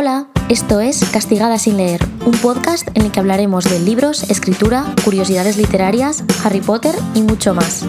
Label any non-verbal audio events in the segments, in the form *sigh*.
Hola, esto es Castigada sin leer, un podcast en el que hablaremos de libros, escritura, curiosidades literarias, Harry Potter y mucho más.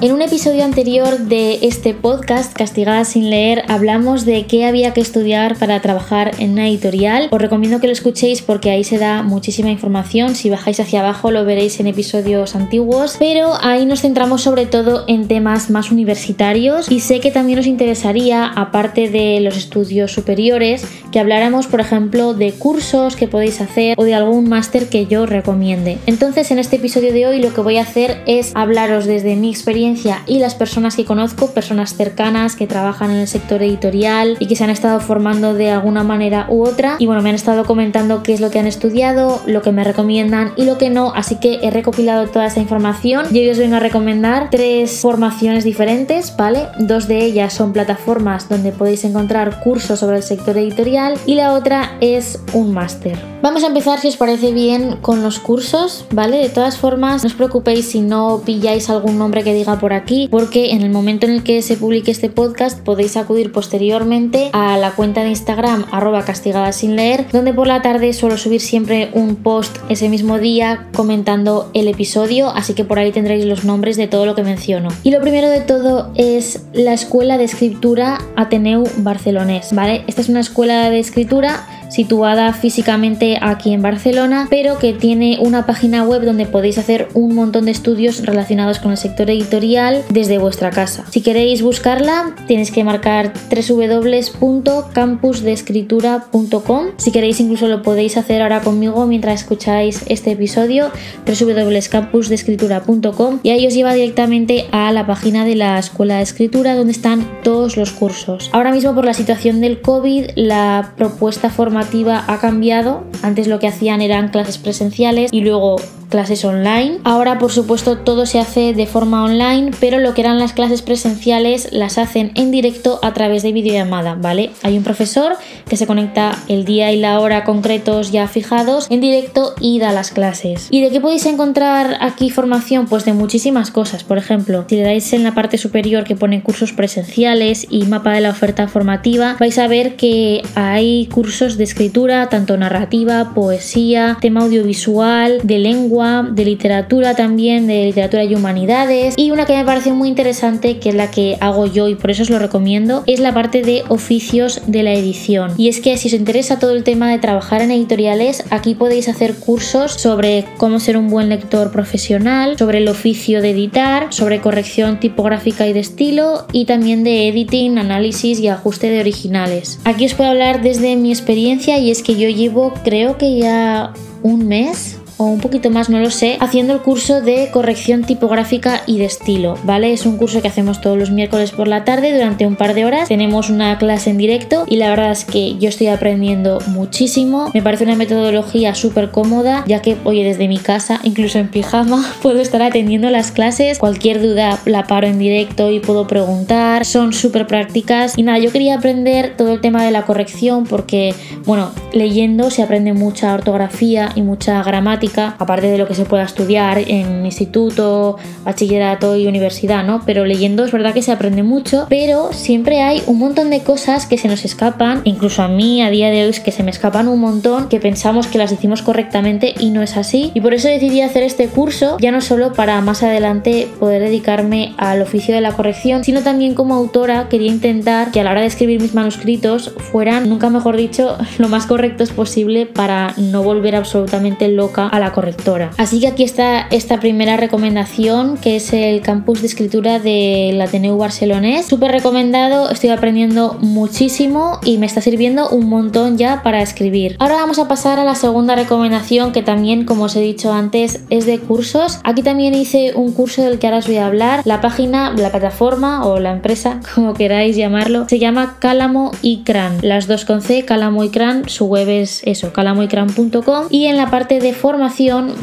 En un episodio anterior de este podcast, Castigada sin leer, hablamos de qué había que estudiar para trabajar en una editorial. Os recomiendo que lo escuchéis porque ahí se da muchísima información. Si bajáis hacia abajo lo veréis en episodios antiguos. Pero ahí nos centramos sobre todo en temas más universitarios y sé que también os interesaría, aparte de los estudios superiores, que habláramos, por ejemplo, de cursos que podéis hacer o de algún máster que yo recomiende. Entonces, en este episodio de hoy lo que voy a hacer es hablaros desde mi experiencia y las personas que conozco, personas cercanas que trabajan en el sector editorial y que se han estado formando de alguna manera u otra. Y bueno, me han estado comentando qué es lo que han estudiado, lo que me recomiendan y lo que no. Así que he recopilado toda esa información y hoy os vengo a recomendar tres formaciones diferentes, ¿vale? Dos de ellas son plataformas donde podéis encontrar cursos sobre el sector editorial y la otra es un máster. Vamos a empezar, si os parece bien, con los cursos, ¿vale? De todas formas, no os preocupéis si no pilláis algún nombre que diga por aquí, porque en el momento en el que se publique este podcast podéis acudir posteriormente a la cuenta de Instagram arroba castigada sin leer, donde por la tarde suelo subir siempre un post ese mismo día comentando el episodio, así que por ahí tendréis los nombres de todo lo que menciono. Y lo primero de todo es la Escuela de Escritura Ateneu Barcelonés, ¿vale? Esta es una escuela de escritura situada físicamente aquí en Barcelona, pero que tiene una página web donde podéis hacer un montón de estudios relacionados con el sector editorial desde vuestra casa. Si queréis buscarla, tenéis que marcar www.campusdeescritura.com. Si queréis incluso lo podéis hacer ahora conmigo mientras escucháis este episodio, www.campusdeescritura.com y ahí os lleva directamente a la página de la Escuela de Escritura donde están todos los cursos. Ahora mismo por la situación del COVID, la propuesta formal ha cambiado. Antes lo que hacían eran clases presenciales y luego clases online. Ahora, por supuesto, todo se hace de forma online, pero lo que eran las clases presenciales las hacen en directo a través de videollamada, ¿vale? Hay un profesor que se conecta el día y la hora concretos ya fijados en directo y da las clases. ¿Y de qué podéis encontrar aquí formación? Pues de muchísimas cosas. Por ejemplo, si le dais en la parte superior que pone cursos presenciales y mapa de la oferta formativa, vais a ver que hay cursos de escritura, tanto narrativa, poesía, tema audiovisual, de lengua, de literatura también, de literatura y humanidades. Y una que me parece muy interesante, que es la que hago yo y por eso os lo recomiendo, es la parte de oficios de la edición. Y es que si os interesa todo el tema de trabajar en editoriales, aquí podéis hacer cursos sobre cómo ser un buen lector profesional, sobre el oficio de editar, sobre corrección tipográfica y de estilo y también de editing, análisis y ajuste de originales. Aquí os puedo hablar desde mi experiencia y es que yo llevo creo que ya un mes o un poquito más, no lo sé, haciendo el curso de corrección tipográfica y de estilo, ¿vale? Es un curso que hacemos todos los miércoles por la tarde durante un par de horas. Tenemos una clase en directo y la verdad es que yo estoy aprendiendo muchísimo. Me parece una metodología súper cómoda, ya que, oye, desde mi casa, incluso en pijama, *laughs* puedo estar atendiendo las clases. Cualquier duda la paro en directo y puedo preguntar. Son súper prácticas. Y nada, yo quería aprender todo el tema de la corrección porque, bueno, leyendo se aprende mucha ortografía y mucha gramática aparte de lo que se pueda estudiar en instituto, bachillerato y universidad, ¿no? Pero leyendo es verdad que se aprende mucho, pero siempre hay un montón de cosas que se nos escapan, incluso a mí a día de hoy que se me escapan un montón, que pensamos que las decimos correctamente y no es así. Y por eso decidí hacer este curso, ya no solo para más adelante poder dedicarme al oficio de la corrección, sino también como autora quería intentar que a la hora de escribir mis manuscritos fueran, nunca mejor dicho, *laughs* lo más correctos posible para no volver absolutamente loca la correctora. Así que aquí está esta primera recomendación que es el campus de escritura del Ateneu Barcelonés. Súper recomendado, estoy aprendiendo muchísimo y me está sirviendo un montón ya para escribir. Ahora vamos a pasar a la segunda recomendación que también como os he dicho antes es de cursos. Aquí también hice un curso del que ahora os voy a hablar. La página, la plataforma o la empresa, *laughs* como queráis llamarlo, se llama Calamo y Cran. Las dos con C, Calamo y Cran, su web es eso, calamoycran.com y en la parte de forma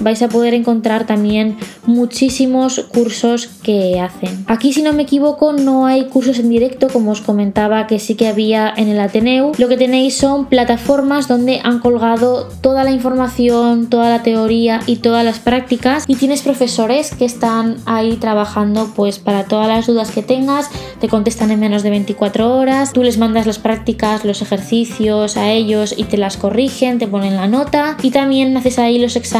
vais a poder encontrar también muchísimos cursos que hacen. Aquí si no me equivoco no hay cursos en directo como os comentaba que sí que había en el Ateneu. Lo que tenéis son plataformas donde han colgado toda la información, toda la teoría y todas las prácticas y tienes profesores que están ahí trabajando pues para todas las dudas que tengas, te contestan en menos de 24 horas, tú les mandas las prácticas, los ejercicios a ellos y te las corrigen, te ponen la nota y también haces ahí los exámenes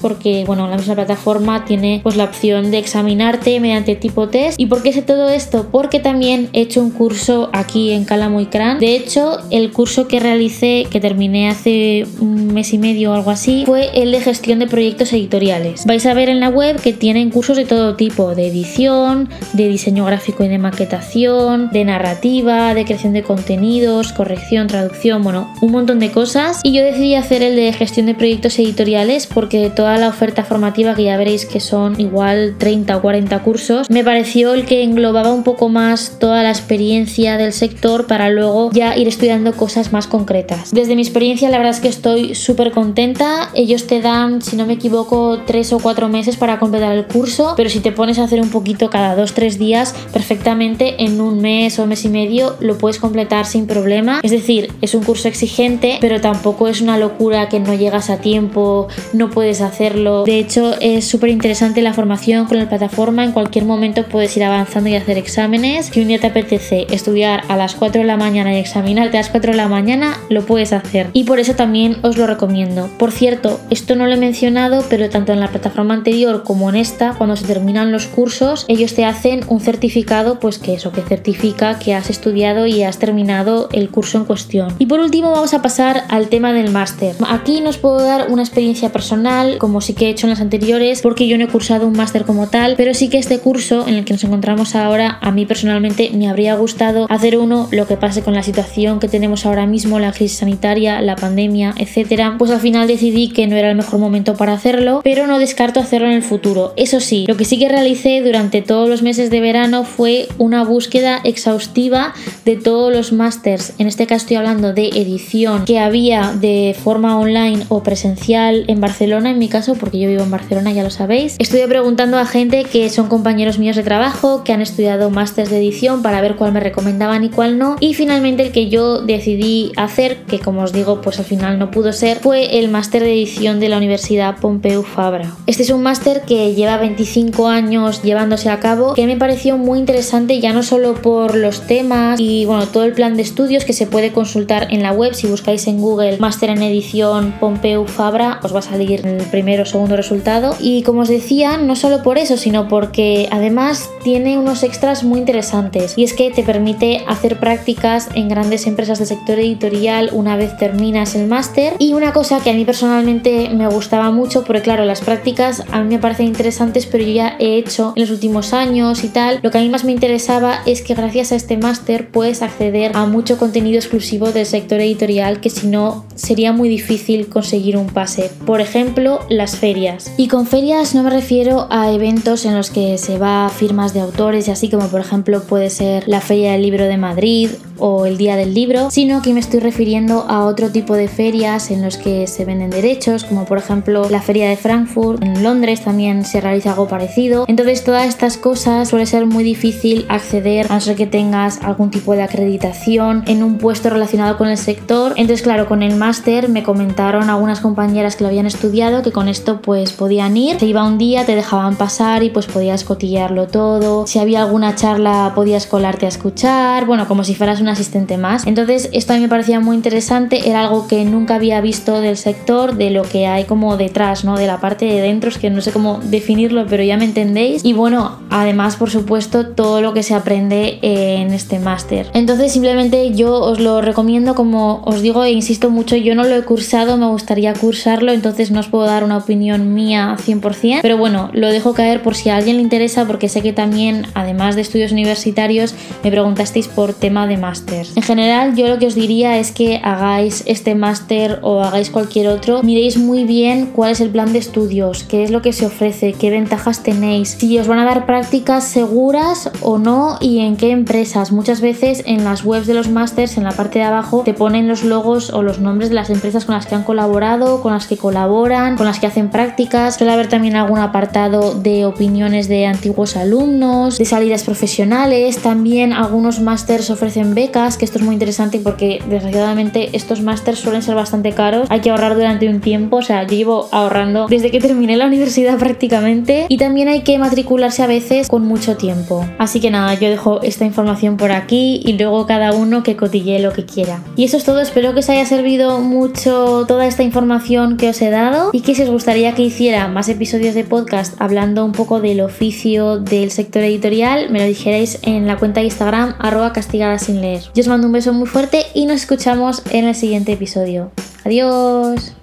porque bueno, la misma plataforma tiene pues la opción de examinarte mediante tipo test. ¿Y por qué sé todo esto? Porque también he hecho un curso aquí en Calamo. De hecho, el curso que realicé, que terminé hace un mes y medio o algo así, fue el de gestión de proyectos editoriales. Vais a ver en la web que tienen cursos de todo tipo, de edición, de diseño gráfico y de maquetación, de narrativa, de creación de contenidos, corrección, traducción, bueno, un montón de cosas. Y yo decidí hacer el de gestión de proyectos editoriales porque toda la oferta formativa, que ya veréis que son igual 30 o 40 cursos, me pareció el que englobaba un poco más toda la experiencia del sector para luego ya ir estudiando cosas más concretas. Desde mi experiencia, la verdad es que estoy súper contenta. Ellos te dan, si no me equivoco, 3 o 4 meses para completar el curso, pero si te pones a hacer un poquito cada 2-3 días, perfectamente en un mes o mes y medio lo puedes completar sin problema. Es decir, es un curso exigente, pero tampoco es una locura que no llegas a tiempo, no puedes hacerlo. De hecho, es súper interesante la formación con la plataforma. En cualquier momento puedes ir avanzando y hacer exámenes. Si un día te apetece estudiar a las 4 de la mañana y examinarte a las 4 de la mañana, lo puedes hacer. Y por eso también os lo recomiendo. Por cierto, esto no lo he mencionado, pero tanto en la plataforma anterior como en esta, cuando se terminan los cursos, ellos te hacen un certificado, pues que eso, que certifica que has estudiado y has terminado el curso en cuestión. Y por último vamos a pasar al tema del máster. Aquí nos puedo dar una experiencia personal, como sí que he hecho en las anteriores, porque yo no he cursado un máster como tal, pero sí que este curso en el que nos encontramos ahora, a mí personalmente me habría gustado hacer uno, lo que pase con la situación que tenemos ahora mismo, la crisis sanitaria, la pandemia, etcétera, pues al final decidí que no era el mejor momento para hacerlo, pero no descarto hacerlo en el futuro. Eso sí, lo que sí que realicé durante todos los meses de verano fue una búsqueda exhaustiva de todos los másters, en este caso estoy hablando de edición, que había de forma online o presencial en Barcelona, en mi caso, porque yo vivo en Barcelona, ya lo sabéis. Estuve preguntando a gente que son compañeros míos de trabajo, que han estudiado másters de edición para ver cuál me recomendaban y cuál no. Y finalmente el que yo decidí hacer, que como os digo, pues al final no pudo ser, fue el máster de edición de la Universidad Pompeu Fabra. Este es un máster que lleva 25 años llevándose a cabo, que me pareció muy interesante ya no solo por los temas y bueno, todo el plan de estudios que se puede consultar en la web si buscáis en Google máster en edición Pompeu Fabra, os va a salir el primero o segundo resultado. Y como os decía, no solo por eso, sino porque además tiene unos extras muy interesantes. Y es que te permite hacer prácticas en grandes empresas del sector editorial una vez terminas el máster. Y una cosa que a mí personalmente me gustaba mucho porque claro las prácticas a mí me parecen interesantes pero yo ya he hecho en los últimos años y tal lo que a mí más me interesaba es que gracias a este máster puedes acceder a mucho contenido exclusivo del sector editorial que si no sería muy difícil conseguir un pase. Por ejemplo las ferias y con ferias no me refiero a eventos en los que se va firmas de autores y así como por ejemplo puede ser la feria del libro de Madrid o el día del libro sino que me estoy refiriendo a otro tipo de ferias en los que se venden derechos, como por ejemplo la feria de Frankfurt, en Londres también se realiza algo parecido. Entonces todas estas cosas suele ser muy difícil acceder a no ser que tengas algún tipo de acreditación en un puesto relacionado con el sector. Entonces claro, con el máster me comentaron algunas compañeras que lo habían estudiado que con esto pues podían ir, te iba un día, te dejaban pasar y pues podías cotillarlo todo. Si había alguna charla podías colarte a escuchar, bueno, como si fueras un asistente más. Entonces esto a mí me parecía muy interesante, era algo que nunca había visto del sector, de lo que hay como detrás, ¿no? De la parte de dentro, es que no sé cómo definirlo, pero ya me entendéis. Y bueno, además, por supuesto, todo lo que se aprende en este máster. Entonces, simplemente yo os lo recomiendo, como os digo e insisto mucho, yo no lo he cursado, me gustaría cursarlo, entonces no os puedo dar una opinión mía 100%, pero bueno, lo dejo caer por si a alguien le interesa, porque sé que también, además de estudios universitarios, me preguntasteis por tema de máster. En general, yo lo que os diría es que hagáis este máster o hagáis cualquier otro, miréis muy bien cuál es el plan de estudios, qué es lo que se ofrece, qué ventajas tenéis, si os van a dar prácticas seguras o no y en qué empresas. Muchas veces en las webs de los másters, en la parte de abajo, te ponen los logos o los nombres de las empresas con las que han colaborado, con las que colaboran, con las que hacen prácticas. Suele haber también algún apartado de opiniones de antiguos alumnos, de salidas profesionales. También algunos másters ofrecen becas, que esto es muy interesante porque desgraciadamente estos másters suelen ser bastante caros. Hay que ahorrar durante un tiempo, o sea, yo llevo ahorrando desde que terminé la universidad *laughs* prácticamente. Y también hay que matricularse a veces con mucho tiempo. Así que nada, yo dejo esta información por aquí y luego cada uno que cotille lo que quiera. Y eso es todo, espero que os haya servido mucho toda esta información que os he dado y que si os gustaría que hiciera más episodios de podcast hablando un poco del oficio del sector editorial, me lo dijerais en la cuenta de Instagram arroba castigada sin leer. Yo os mando un beso muy fuerte y nos escuchamos en el siguiente episodio. Adiós.